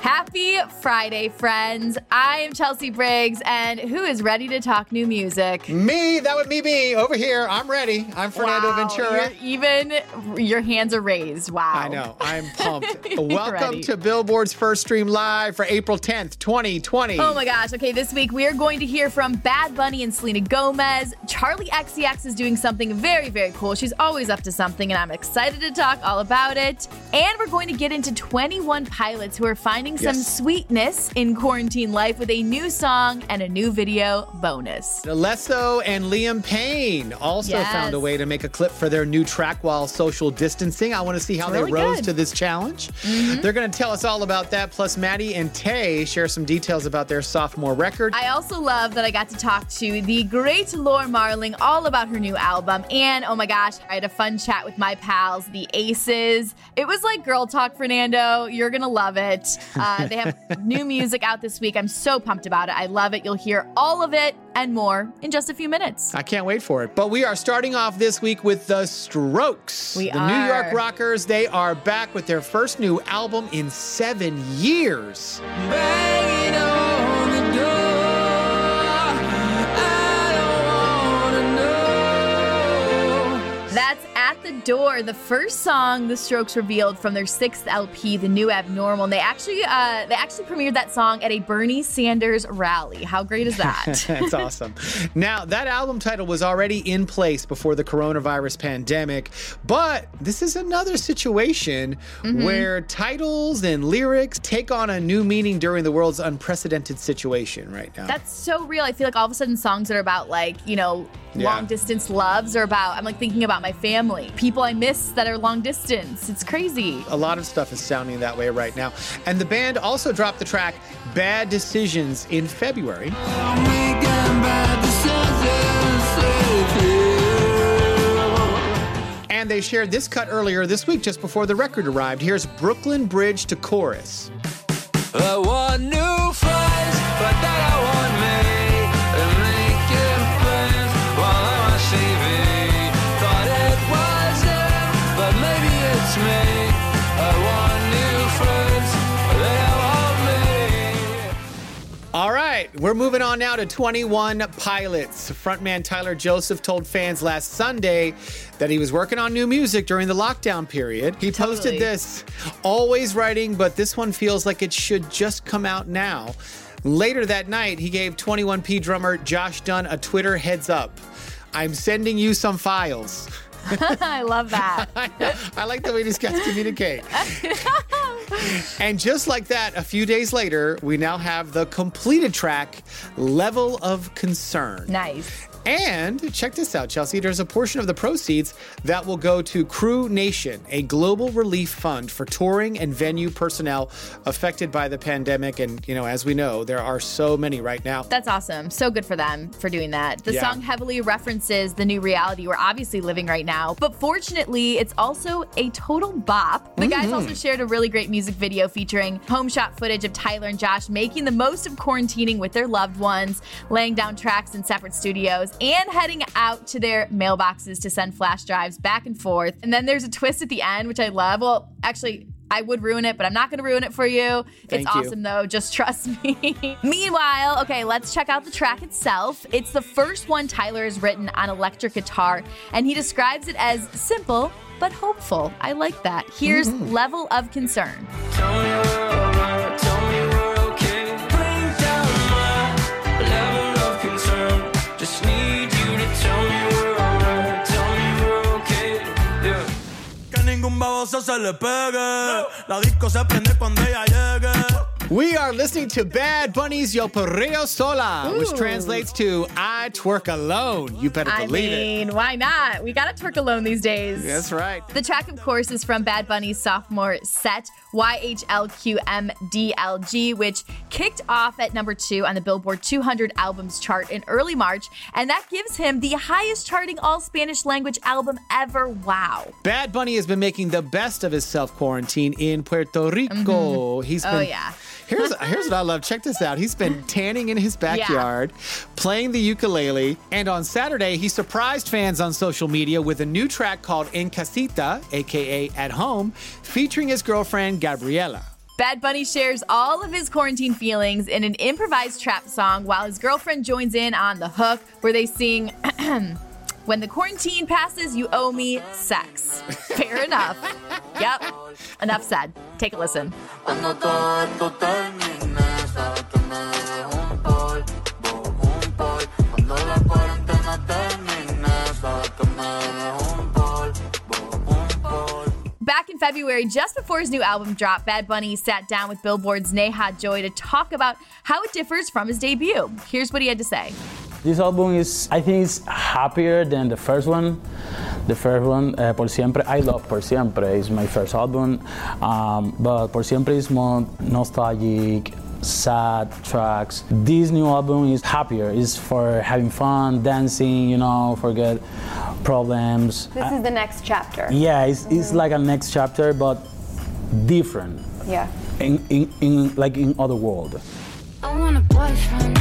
Happy Friday, friends. I am Chelsea Briggs, and who is ready to talk new music? Me, that would be me over here. I'm ready. I'm Fernando wow, Ventura. even your hands are raised. Wow. I know. I'm pumped. Welcome ready. to Billboard's first stream live for April 10th, 2020. Oh my gosh. Okay, this week we are going to hear from Bad Bunny and Selena Gomez. Charli XCX is doing something very, very cool. She's always up to something, and I'm excited to talk all about it. And we're going to get into 21 pilots who are finding some Yes. sweetness in quarantine life with a new song and a new video bonus. Alesso and Liam Payne also Yes. found a way to make a clip for their new track while social distancing. I want to see how It's they rose good. to this challenge. Mm-hmm. They're going to tell us all about that. Plus, Maddie and Tay share some details about their sophomore record. I also love that I got to talk to the great Laura Marling all about her new album. And oh my gosh, I had a fun chat with my pals, the Aces. It was like girl talk, Fernando. You're going to love it. Uh, they have new music out this week. I'm so pumped about it. I love it. You'll hear all of it and more in just a few minutes. I can't wait for it. But we are starting off this week with the Strokes. We the New York. Rockers. They are back with their first new album in seven years. Banging At the Door, the first song the Strokes revealed from their sixth LP, The New Abnormal. And they actually uh, they actually premiered that song at a Bernie Sanders rally. How great is that? That's awesome. Now, that album title was already in place before the coronavirus pandemic, but this is another situation Mm-hmm. where titles and lyrics take on a new meaning during the world's unprecedented situation right now. That's so real. I feel like all of a sudden songs that are about like, you know, Yeah. long distance loves are about I'm like thinking about my family, people I miss that are long distance. It's crazy. a lot of stuff is sounding that way right now. And the band also dropped the track Bad Decisions in February. I'm making bad decisions, save you. And they shared this cut earlier this week, just before the record arrived. Here's Brooklyn Bridge to chorus. Right, we're moving on now to 21 Pilots. Frontman Tyler Joseph told fans last Sunday that he was working on new music during the lockdown period. He posted this always writing, but this one feels like it should just come out now. Later that night, he gave 21P drummer Josh Dun a Twitter heads up. I'm sending you some files. I love that. I like the way these guys communicate. and just like that, a few days later, we now have the completed track, Level of Concern. nice. And check this out, Chelsea. There's a portion of the proceeds that will go to Crew Nation, a global relief fund for touring and venue personnel affected by the pandemic. And, you know, as we know, there are so many right now. That's awesome. So good for them for doing that. The Yeah. song heavily references the new reality we're obviously living right now, but fortunately, it's also a total bop. The guys mm-hmm. also shared a really great music video featuring home shot footage of Tyler and Josh making the most of quarantining with their loved ones, laying down tracks in separate studios, and heading out to their mailboxes to send flash drives back and forth. And then there's a twist at the end, which I love. Well, actually, I would ruin it, but I'm not going to ruin it for you. Thank it's you. awesome though. Just trust me. Meanwhile, okay, let's check out the track itself. It's the first one Tyler has written on electric guitar, and he describes it as simple but hopeful. I like that. Here's Mm-hmm. Level of Concern. Baboso se le pegue. La disco se prende cuando ella llegue. We are listening to Bad Bunny's Yo Perreo Sola, which translates to I twerk alone. You better I believe it. mean, why not? We gotta twerk alone these days. That's right. The track, of course, is from Bad Bunny's sophomore set, YHLQMDLG, which kicked off at number two on the Billboard 200 albums chart in early March, and that gives him the highest charting all Spanish language album ever. Wow. Bad Bunny has been making the best of his self quarantine in Puerto Rico. Mm-hmm. He's oh, been, Oh, yeah. Here's here's what I love. Check this out. He's been tanning in his backyard, playing the ukulele, and on Saturday he surprised fans on social media with a new track called En Casita, aka At Home, featuring his girlfriend Gabriela. Bad Bunny shares all of his quarantine feelings in an improvised trap song while his girlfriend joins in on the hook where they sing, When the quarantine passes, you owe me sex. Fair enough. Yep. Enough said. Take a listen. Cuando todo esto termine, sabes que me dejes un polvo, un polvo. Cuando la cuarentena termine, sabes que me dejes un polvo, un polvo. Back in February, just before his new album dropped, Bad Bunny sat down with Billboard's Neha Joy to talk about how it differs from his debut. Here's what he had to say. This album is, I think, it's happier than the first one. The first one, uh, Por Siempre, I love Por Siempre, is my first album. Um, but Por Siempre is more nostalgic, sad tracks. This new album is happier, It's for having fun, dancing, you know, forget problems. This is the next chapter. Yeah, it's, it's like a next chapter, but different. Yeah. In, in, in like in other world. I want a boyfriend,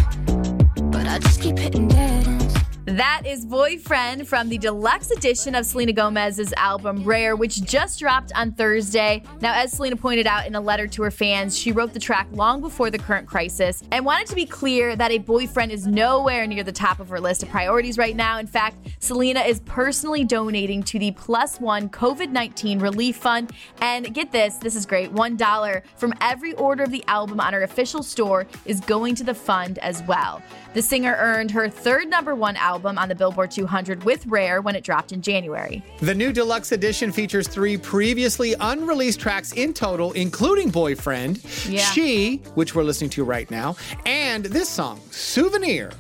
but I just keep hitting dead ends. That is Boyfriend from the deluxe edition of Selena Gomez's album Rare, which just dropped on Thursday. Now, as Selena pointed out in a letter to her fans, she wrote the track long before the current crisis and wanted to be clear that a boyfriend is nowhere near the top of her list of priorities right now. In fact, Selena is personally donating to the Plus One COVID 19 Relief Fund. And get this this is great $1 from every order of the album on her official store is going to the fund as well. The singer earned her third number one album on the Billboard 200 with Rare when it dropped in January. The new deluxe edition features three previously unreleased tracks in total, including Boyfriend, Yeah. She, which we're listening to right now, and this song, Souvenir.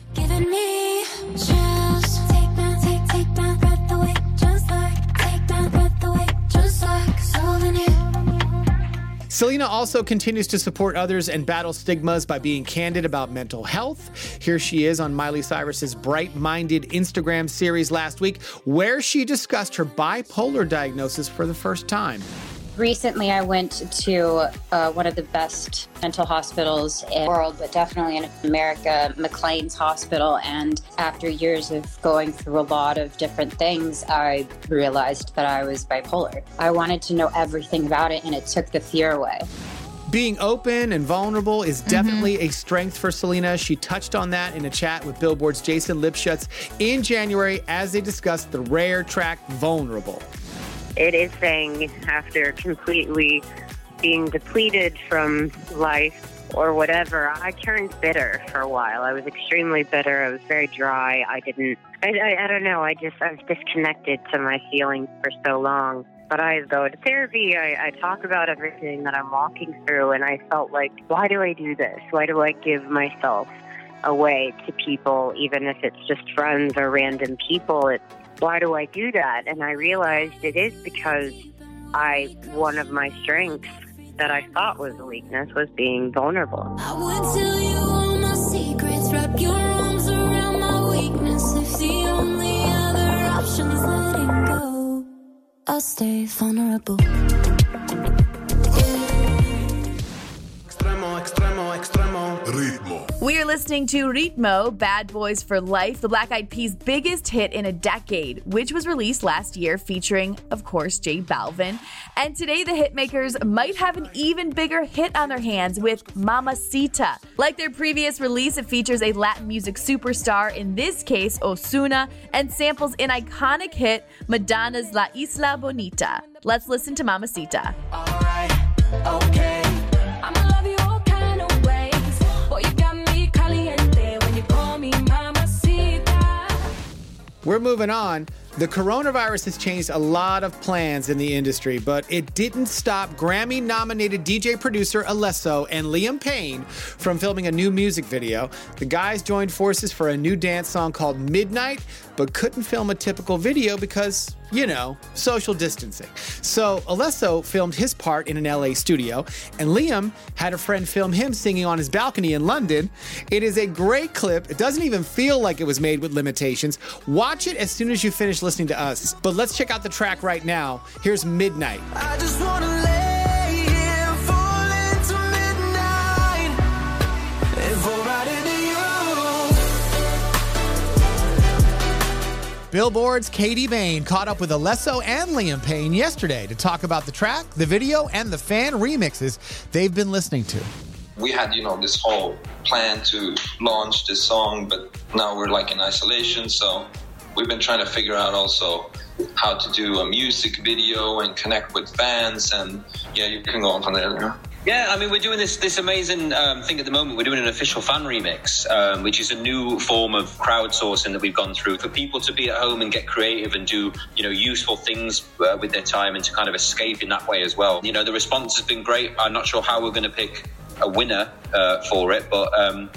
Selena also continues to support others and battle stigmas by being candid about mental health. Here she is on Miley Cyrus's Bright Minded Instagram series last week, where she discussed her bipolar diagnosis for the first time. Recently, I went to uh, one of the best mental hospitals in the world, but definitely in America, McLean's Hospital. And after years of going through a lot of different things, I realized that I was bipolar. I wanted to know everything about it, and it took the fear away. Being open and vulnerable is definitely a strength for Selena. She touched on that in a chat with Billboard's Jason Lipshutz in January as they discussed the rare track Vulnerable. It is saying after completely being depleted from life or whatever, I turned bitter for a while. I was extremely bitter. I was very dry. I didn't, I, I, I don't know, I just, I was disconnected to my feelings for so long. But I go to therapy, I, I talk about everything that I'm walking through, and I felt like, why do I do this? Why do I give myself away to people, even if it's just friends or random people? It's why do I do that? And I realized it is because I, one of my strengths that I thought was a weakness was being vulnerable. I would tell you all my secrets, wrap your arms around my weakness. If the only other option is letting go, I'll stay vulnerable. Extremo, extremo, extremo. Ritmo. We are listening to Ritmo, Bad Boys for Life, the Black Eyed Peas' biggest hit in a decade, which was released last year featuring, of course, J Balvin. And today the hitmakers might have an even bigger hit on their hands with Mamacita. Like their previous release, it features a Latin music superstar, in this case Ozuna, and samples an iconic hit, Madonna's La Isla Bonita. Let's listen to Mamacita. Alright, okay. We're moving on. The coronavirus has changed a lot of plans in the industry, but it didn't stop Grammy nominated DJ producer Alesso and Liam Payne from filming a new music video. The guys joined forces for a new dance song called Midnight, but couldn't film a typical video because, you know, social distancing. So Alesso filmed his part in an LA studio, and Liam had a friend film him singing on his balcony in London. It is a great clip. It doesn't even feel like it was made with limitations. Watch it as soon as you finish listening to us. But let's check out the track right now. Here's Midnight. Billboard's Katie Bain caught up with Alesso and Liam Payne yesterday to talk about the track, the video, and the fan remixes they've been listening to. we had you know this whole plan to launch this song but now we're like in isolation so we've been trying to figure out also how to do a music video and connect with fans and yeah you can go on from there yeah. I mean, we're doing this this amazing um, thing at the moment. We're doing an official fan remix, um, which is a new form of crowdsourcing that we've gone through for people to be at home and get creative and do you know useful things uh, with their time and to kind of escape in that way as well. You know, the response has been great. I'm not sure how we're going to pick a winner uh, for it, but um,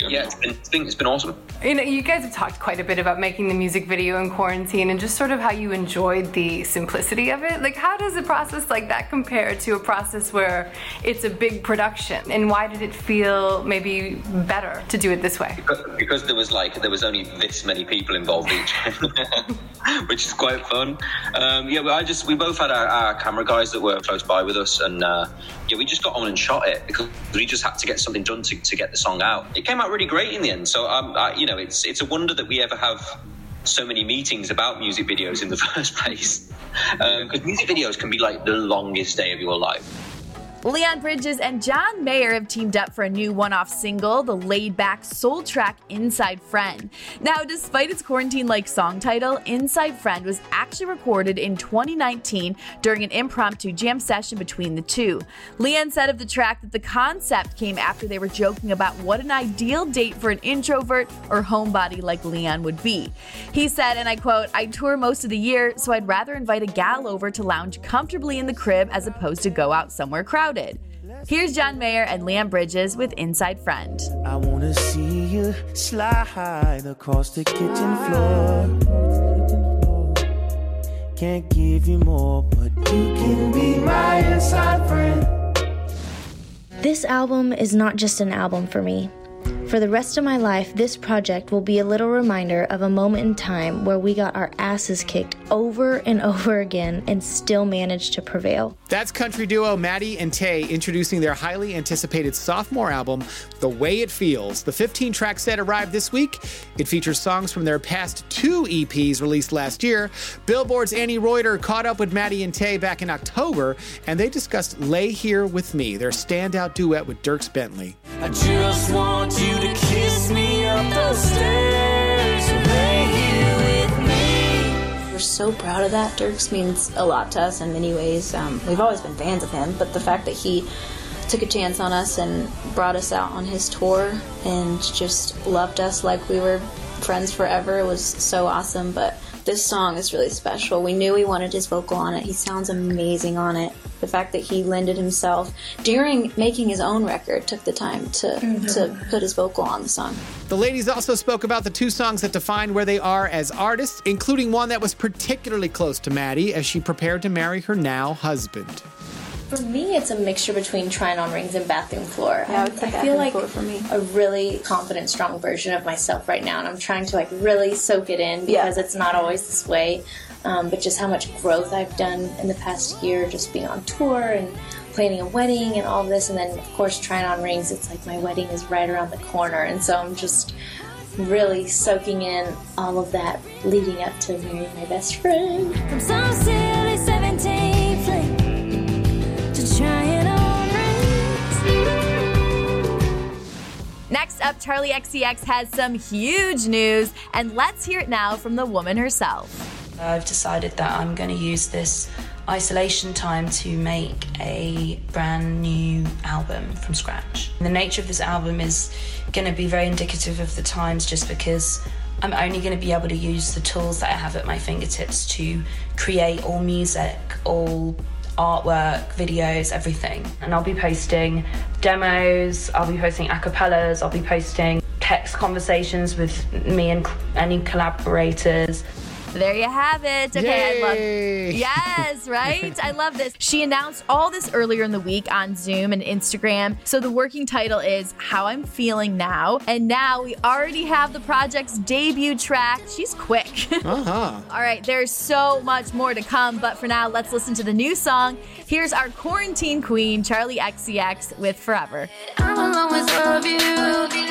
yeah, it's been, I think it's been awesome. You know, you guys have talked quite a bit about making the music video in quarantine and just sort of how you enjoyed the simplicity of it. Like, how does a process like that compare to a process where it's a big production? And why did it feel maybe better to do it this way? Because- because there was like there was only this many people involved each, which is quite fun. Um, yeah, I just we both had our, our camera guys that were close by with us, and uh, yeah, we just got on and shot it because we just had to get something done to, to get the song out. It came out really great in the end. So um, I, you know, it's it's a wonder that we ever have so many meetings about music videos in the first place because music videos can be like the longest day of your life. Leon Bridges and John Mayer have teamed up for a new one off single, the laid back soul track Inside Friend. Now, despite its quarantine like song title, Inside Friend was actually recorded in 2019 during an impromptu jam session between the two. Leon said of the track that the concept came after they were joking about what an ideal date for an introvert or homebody like Leon would be. He said, and I quote, I tour most of the year, so I'd rather invite a gal over to lounge comfortably in the crib as opposed to go out somewhere crowded. Here's John Mayer and Liam Bridges with Inside Friend. I wanna see you slide across the kitchen floor. Can't give you more, but you can be my inside friend. This album is not just an album for me. For the rest of my life, this project will be a little reminder of a moment in time where we got our asses kicked over and over again and still managed to prevail. That's country duo Maddie and Tay introducing their highly anticipated sophomore album, The Way It Feels. The 15 track set arrived this week. It features songs from their past two EPs released last year. Billboard's Annie Reuter caught up with Maddie and Tay back in October, and they discussed Lay Here With Me, their standout duet with Dierks Bentley. I just want you to kiss me up those stairs. Here with me. We're so proud of that. Dierks means a lot to us in many ways. Um, we've always been fans of him, but the fact that he took a chance on us and brought us out on his tour and just loved us like we were friends forever was so awesome. But this song is really special. We knew we wanted his vocal on it. He sounds amazing on it. The fact that he lended himself during making his own record took the time to mm-hmm. to put his vocal on the song. The ladies also spoke about the two songs that define where they are as artists, including one that was particularly close to Maddie as she prepared to marry her now husband. For me, it's a mixture between trying on rings and bathroom floor. Yeah, I would say I bathroom feel like floor for me. a really confident, strong version of myself right now, and I'm trying to like really soak it in Yeah. because it's not always this way. Um, but just how much growth I've done in the past year, just being on tour and planning a wedding and all this, and then of course trying on rings. It's like my wedding is right around the corner, and so I'm just really soaking in all of that leading up to marrying my best friend. Next up, Charli XCX has some huge news, and let's hear it now from the woman herself. I've decided that I'm going to use this isolation time to make a brand new album from scratch. The nature of this album is going to be very indicative of the times just because I'm only going to be able to use the tools that I have at my fingertips to create all music, all artwork, videos, everything. And I'll be posting demos, I'll be posting acapellas, I'll be posting text conversations with me and any collaborators. There you have it. Okay, I love Yay. Yes, right? I love this. She announced all this earlier in the week on Zoom and Instagram. So the working title is How I'm Feeling Now. And now we already have the project's debut track. She's quick. Uh-huh. All right, there's so much more to come, but for now, let's listen to the new song. Here's our quarantine queen, Charli XCX, with Forever. I will always love you.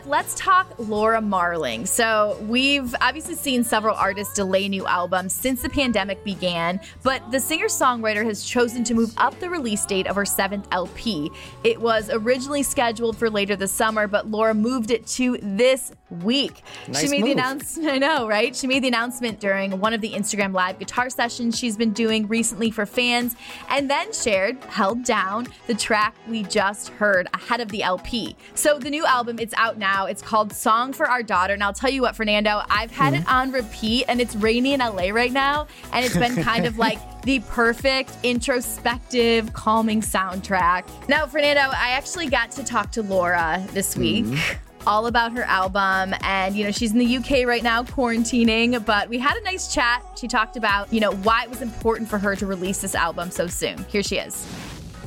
Up, let's talk Laura Marling. So, we've obviously seen several artists delay new albums since the pandemic began, but the singer songwriter has chosen to move up the release date of her seventh LP. It was originally scheduled for later this summer, but Laura moved it to this week. she Nice made the announcement, I know, right? She made the announcement during one of the Instagram live guitar sessions she's been doing recently for fans, and then shared Held Down, the track we just heard ahead of the LP. So the new album, it's out now. It's called Song for Our Daughter. And I'll tell you what, Fernando, I've had it mm-hmm. on repeat, and it's rainy in LA right now, and it's been kind of like the perfect introspective, calming soundtrack. Now, Fernando, I actually got to talk to Laura this week mm-hmm. All about her album and you know she's in the UK right now quarantining but we had a nice chat she talked about you know why it was important for her to release this album so soon here she is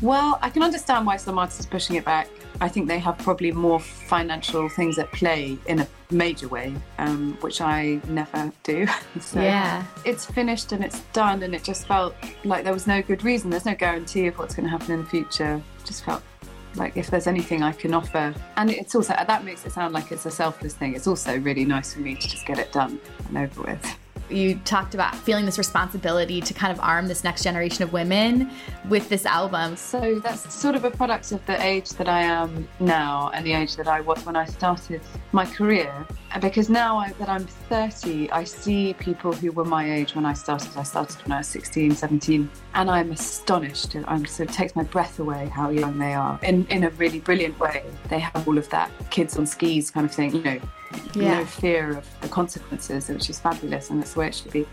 Well, I can understand why some artists are pushing it back. I think they have probably more financial things at play in a major way, um, which I never do. so Yeah. It's finished and it's done, and it just felt like there was no good reason. There's no guarantee of what's going to happen in the future. Just felt like if there's anything I can offer, and it's also that makes it sound like it's a selfless thing. It's also really nice for me to just get it done and over with. You talked about feeling this responsibility to kind of arm this next generation of women with this album So that's sort of a product of the age that I am now and the age that I was when I started my career. Because now I, that I'm 30, I see people who were my age when I started. I started when I was 16, 17, and I'm astonished. I'm so it takes my breath away how young they are in, in a really brilliant way. They have all of that kids on skis kind of thing, you know, Yeah. no fear of the consequences, which is fabulous, and that's the way it should be.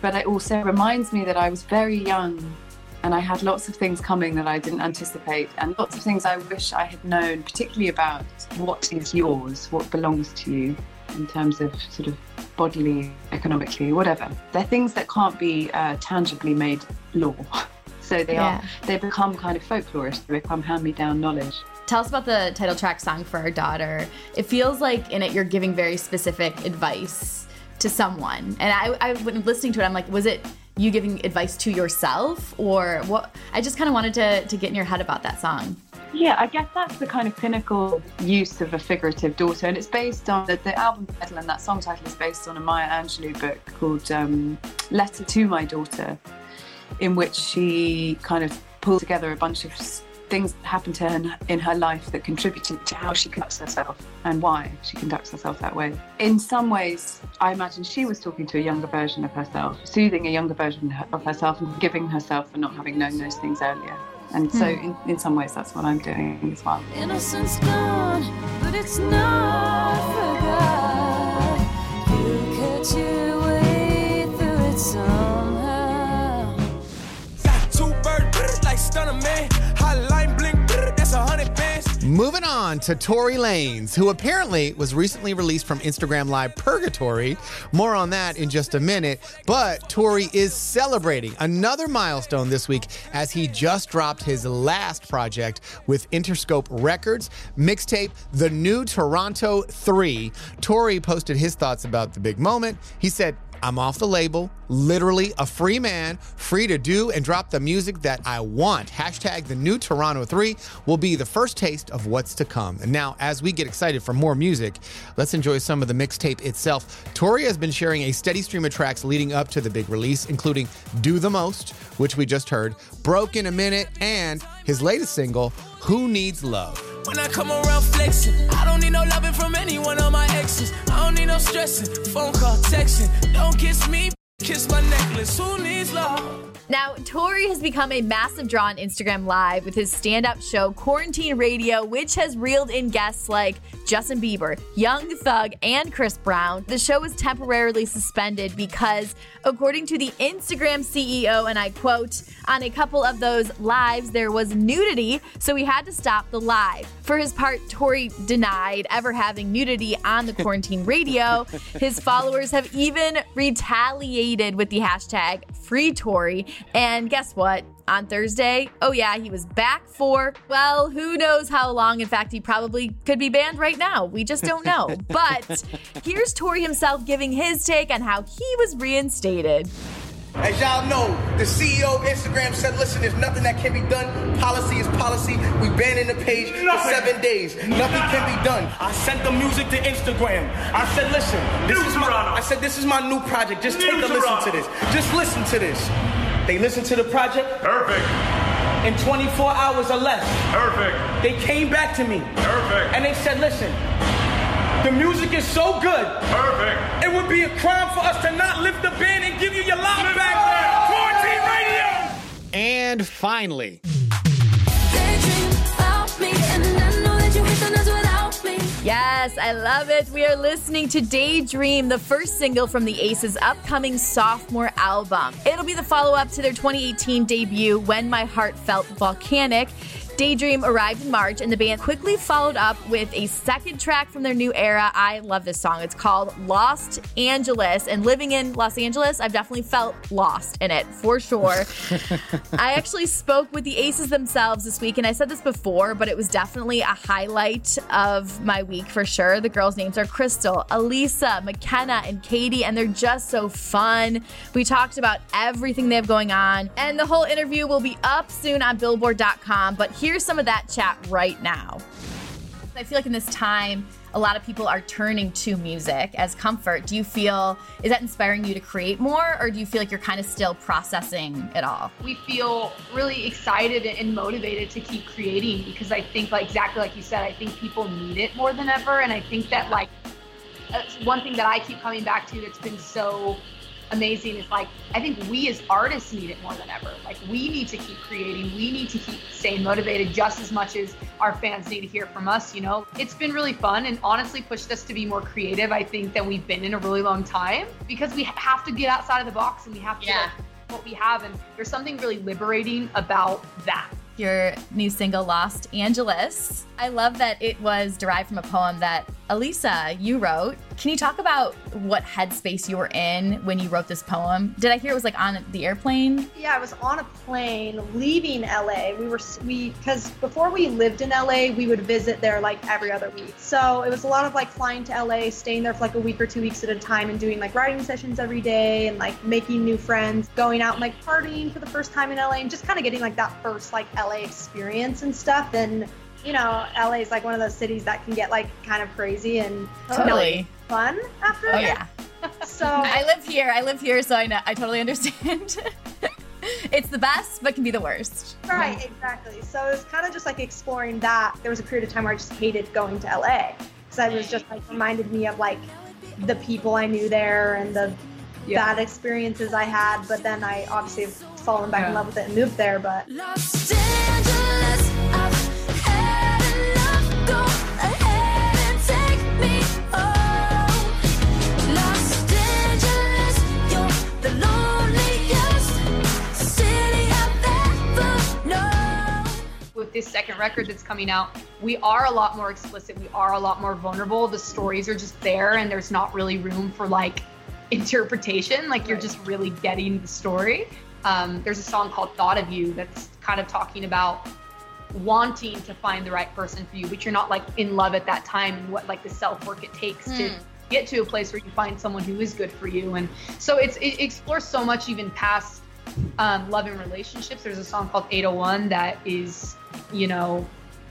But it also reminds me that I was very young and I had lots of things coming that I didn't anticipate, and lots of things I wish I had known, particularly about what is yours, what belongs to you in terms of sort of bodily, economically, whatever. They're things that can't be uh, tangibly made law. So they Yeah. are, they become kind of folklorish, they become hand me down knowledge. Tell us about the title track song for our daughter. It feels like in it you're giving very specific advice to someone. And i, I when listening to it i'm like was it you giving advice to yourself or what? I just kind of wanted to, to get in your head about that song. Yeah, I guess that's the kind of pinnacle use of a figurative daughter, and it's based on the, the album title and that song title is based on a Maya Angelou book called um, "Letter to My Daughter," in which she kind of pulled together a bunch of things that happened to her in, in her life that contributed to how she conducts herself and why she conducts herself that way. In some ways, I imagine she was talking to a younger version of herself, soothing a younger version of herself and forgiving herself for not having known those things earlier. And so, Hmm. in, in some ways, that's what I'm doing as well. Innocence gone, but it's not forgot. You cut your way through it somehow. Got two birds, like stunner man. Moving on to Tory Lanez, who apparently was recently released from Instagram Live Purgatory. More on that in just a minute. But Tory is celebrating another milestone this week as he just dropped his last project with Interscope Records mixtape, The New Toronto 3. Tory posted his thoughts about the big moment. He said, I'm off the label, literally a free man, free to do and drop the music that I want. Hashtag the new Toronto 3 will be the first taste of what's to come. And now, as we get excited for more music, let's enjoy some of the mixtape itself. Tory has been sharing a steady stream of tracks leading up to the big release, including Do the Most, which we just heard, Broke in a Minute, and his latest single, Who Needs Love. When I come around flexing, I don't need no loving from any one of my exes. I don't need no stressing, phone call, texting. Don't kiss me, kiss my necklace. Who needs love? Now, Tory has become a massive draw on Instagram Live with his stand up show, Quarantine Radio, which has reeled in guests like Justin Bieber, Young Thug, and Chris Brown. The show was temporarily suspended because, according to the Instagram CEO, and I quote, on a couple of those lives, there was nudity, so we had to stop the live. For his part, Tory denied ever having nudity on the Quarantine Radio. His followers have even retaliated with the hashtag FreeTory. And guess what? On Thursday, oh yeah, he was back for, well, who knows how long. In fact, he probably could be banned right now. We just don't know. but here's Tory himself giving his take on how he was reinstated. As y'all know, the CEO of Instagram said, listen, there's nothing that can be done. Policy is policy. We banning the page for seven days. Nothing can be done. I sent the music to Instagram. I said, listen, this is my I said this is my new project. Just take a listen to this. Just listen to this. They listened to the project. Perfect. In 24 hours or less. Perfect. They came back to me. Perfect. And they said, listen, the music is so good. Perfect. It would be a crime for us to not lift the ban and give you your life back. Quarantine Radio. And finally, Yes, I love it. We are listening to Daydream, the first single from the Aces' upcoming sophomore album. It'll be the follow up to their 2018 debut, When My Heart Felt Volcanic. Daydream arrived in March, and the band quickly followed up with a second track from their new era. I love this song. It's called Lost Angeles. And living in Los Angeles, I've definitely felt lost in it for sure. I actually spoke with the Aces themselves this week, and I said this before, but it was definitely a highlight of my week for sure. The girls' names are Cristal, Elisa, McKenna, and Katie, and they're just so fun. We talked about everything they have going on, and the whole interview will be up soon on Billboard.com. But here's some of that chat right now. I feel like in this time, a lot of people are turning to music as comfort. Do you feel, is that inspiring you to create more, or do you feel like you're kind of still processing it all? we feel really excited and motivated to keep creating because I think, like exactly like you said, I think people need it more than ever, and I think that like one thing that I keep coming back to that's been so amazing is like I think we as artists need it more than ever. Like we need to keep creating, we need to keep staying motivated just as much as our fans need to hear from us. You know, it's been really fun and honestly pushed us to be more creative. I think than we've been in a really long time because we have to get outside of the box and we have to. Yeah. Like, what we have and there's something really liberating about that Your new single, Lost Angeles. I love that it was derived from a poem that Elisa, you wrote. Can you talk about what headspace you were in when you wrote this poem? Did I hear it was like on the airplane? Yeah, I was on a plane leaving LA. We were we because before we lived in LA, we would visit there like every other week. So it was a lot of like flying to LA, staying there for like a week or two weeks at a time, and doing like writing sessions every day, and like making new friends, going out and like partying for the first time in LA, and just kind of getting like that first like LA experience and stuff. And you know, LA is like one of those cities that can get like kind of crazy and Totally. Fun after. Oh a yeah. So I live here. I live here, so I know. I totally understand. it's the best, but can be the worst. Right, exactly. So it was kind of just like exploring that. There was a period of time where I just hated going to LA because I was just like reminded me of like the people I knew there and the bad experiences I had. But then I obviously have fallen back in love with it and moved there. But with this second record that's coming out, we are a lot more explicit. We are a lot more vulnerable. The stories are just there, and there's not really room for like interpretation. Like you're just really getting the story. Um, there's a song called "Thought of You" that's kind of talking about wanting to find the right person for you, but you're not like in love at that time, and what like the self work it takes to Hmm. get to a place where you find someone who is good for you. And so it's it explores so much even past um, love and relationships. There's a song called 801 that is, you know,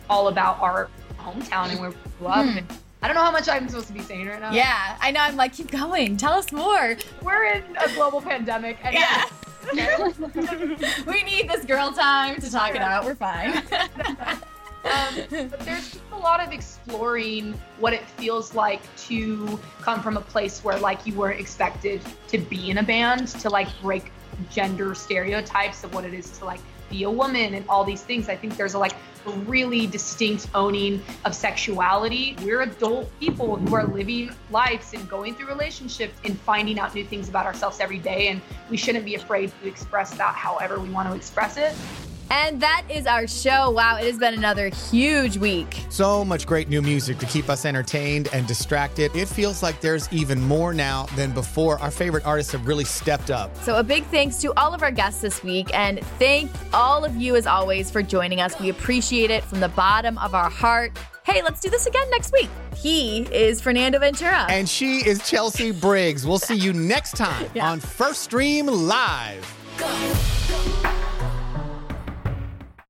all about our hometown and where we grew up. Hmm. I don't know how much I'm supposed to be saying right now. Yeah, I know. I'm like, keep going. Tell us more. We're in a global pandemic. And Yeah. we need this girl time to talk it out. We're fine. Um, but there's just a lot of exploring what it feels like to come from a place where like you weren't expected to be in a band to like break gender stereotypes of what it is to like be a woman and all these things. I think there's a like a really distinct owning of sexuality. We're adult people who are living lives and going through relationships and finding out new things about ourselves every day and we shouldn't be afraid to express that however we want to express it And that is our show. Wow, it has been another huge week. So much great new music to keep us entertained and distracted. It feels like there's even more now than before. Our favorite artists have really stepped up. So, a big thanks to all of our guests this week, and thank all of you, as always, for joining us. We appreciate it from the bottom of our heart. Hey, let's do this again next week. He is Fernando Ventura. And she is Chelsea Briggs. We'll see you next time on First Stream Live.